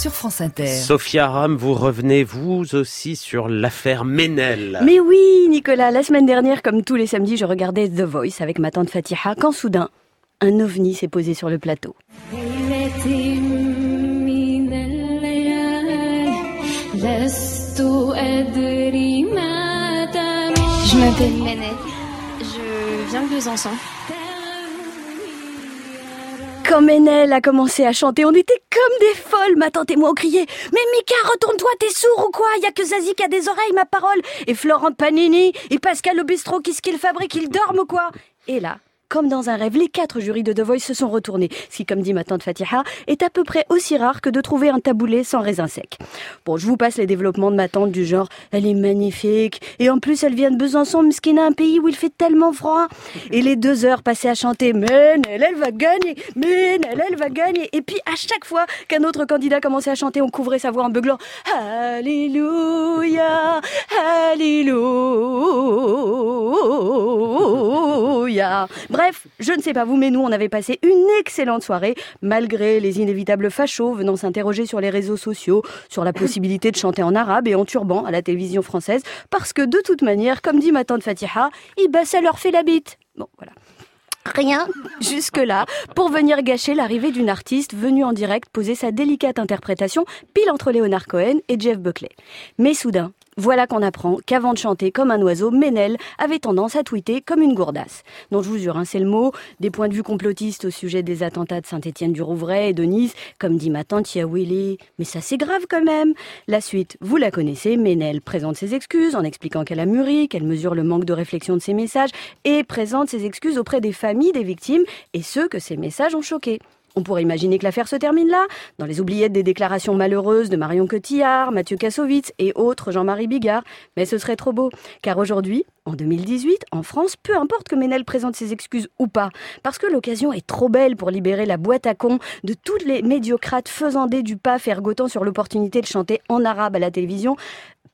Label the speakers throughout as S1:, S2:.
S1: sur France Inter.
S2: Sophia Ram, vous revenez vous aussi sur l'affaire Ménel.
S3: Mais oui, Nicolas, la semaine dernière, comme tous les samedis, je regardais The Voice avec ma tante Fatiha quand soudain, un ovni s'est posé sur le plateau.
S4: Je m'appelle Ménel. Je viens de Besançon.
S3: Quand Ménel a commencé à chanter, on était comme des folles. Ma tante et moi on criait Mais Mika, retourne-toi, t'es sourd ou quoi? Il y a que Zazie qui a des oreilles, ma parole. Et Florent Panini, et Pascal Obistro, qu'est-ce qu'il fabrique Ils dorment ou quoi? Et là, comme dans un rêve, les quatre jurys de The Voice se sont retournés, ce qui, comme dit ma tante Fatiha, est à peu près aussi rare que de trouver un taboulé sans raisin sec. Bon, je vous passe les développements de ma tante du genre, elle est magnifique, et en plus elle vient de Besançon, Mskina, un pays où il fait tellement froid. Et les deux heures passées à chanter, mais elle, elle va gagner, mais elle, elle va gagner. Et puis à chaque fois qu'un autre candidat commençait à chanter, on couvrait sa voix en beuglant, Alléluia, Alléluia. Bref, je ne sais pas vous, mais nous, on avait passé une excellente soirée, malgré les inévitables fachos venant s'interroger sur les réseaux sociaux, sur la possibilité de chanter en arabe et en turban à la télévision française, parce que de toute manière, comme dit ma tante Fatiha, eh ben, ça leur fait la bite. Bon, voilà. Rien jusque-là pour venir gâcher l'arrivée d'une artiste venue en direct poser sa délicate interprétation pile entre Leonard Cohen et Jeff Buckley. Mais soudain, voilà qu'on apprend qu'avant de chanter comme un oiseau, Ménel avait tendance à tweeter comme une gourdasse. Non, je vous jure, hein, c'est le mot. Des points de vue complotistes au sujet des attentats de Saint-Étienne-du-Rouvray et de Nice, comme dit ma tante Tia Willy. Mais ça, c'est grave quand même. La suite, vous la connaissez. Ménel présente ses excuses en expliquant qu'elle a mûri, qu'elle mesure le manque de réflexion de ses messages et présente ses excuses auprès des familles des victimes et ceux que ces messages ont choqués. On pourrait imaginer que l'affaire se termine là, dans les oubliettes des déclarations malheureuses de Marion Cotillard, Mathieu Kassovitz et autres Jean-Marie Bigard, mais ce serait trop beau, car aujourd'hui, en 2018, en France, peu importe que Ménel présente ses excuses ou pas, parce que l'occasion est trop belle pour libérer la boîte à cons de toutes les médiocrates faisandées du PAF ergotant sur l'opportunité de chanter en arabe à la télévision,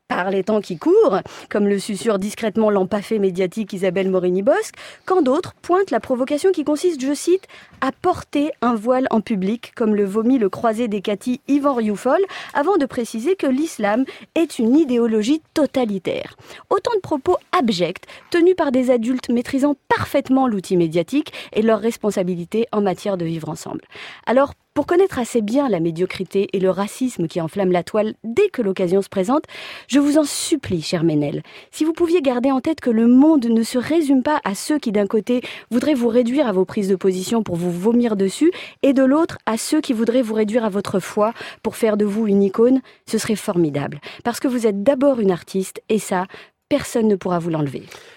S3: par les temps qui courent, comme le susurre discrètement l'empaffé médiatique Isabelle Morini-Bosque, quand d'autres pointent la provocation qui consiste, je cite, à porter un voile en public, comme le vomit le croisé des Cathy Yvan Rioufol, avant de préciser que l'islam est une idéologie totalitaire. Autant de propos abjects, tenus par des adultes maîtrisant parfaitement l'outil médiatique et leur responsabilité en matière de vivre ensemble. Alors, pour connaître assez bien la médiocrité et le racisme qui enflamme la toile dès que l'occasion se présente, je vous en supplie, cher Ménel, si vous pouviez garder en tête que le monde ne se résume pas à ceux qui d'un côté voudraient vous réduire à vos prises de position pour vous vomir dessus, et de l'autre à ceux qui voudraient vous réduire à votre foi pour faire de vous une icône, ce serait formidable. Parce que vous êtes d'abord une artiste, et ça, personne ne pourra vous l'enlever.